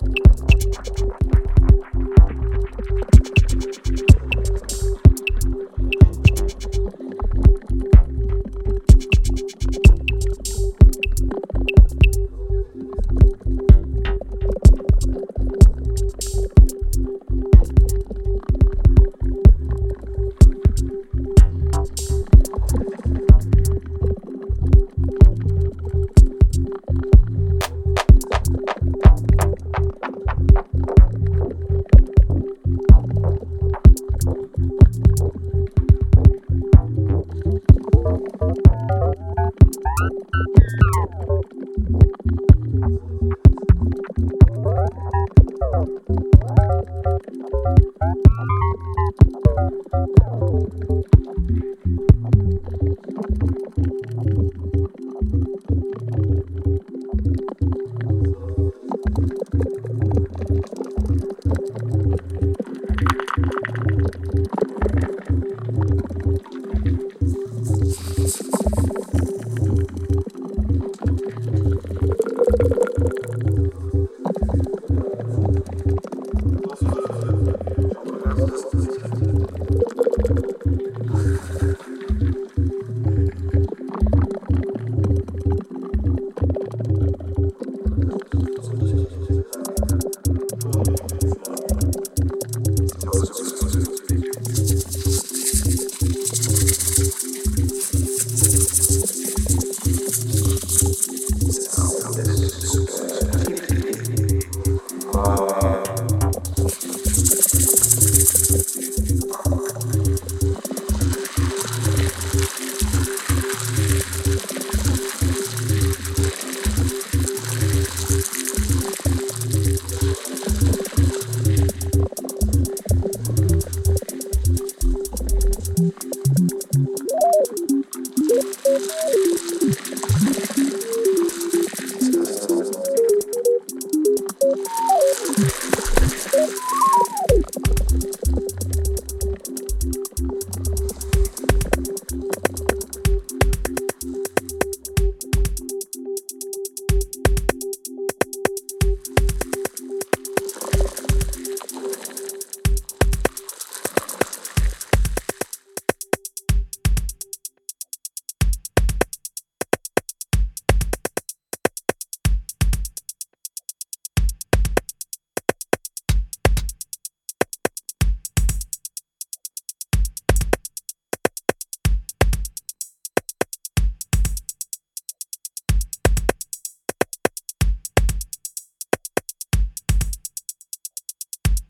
フフフフ。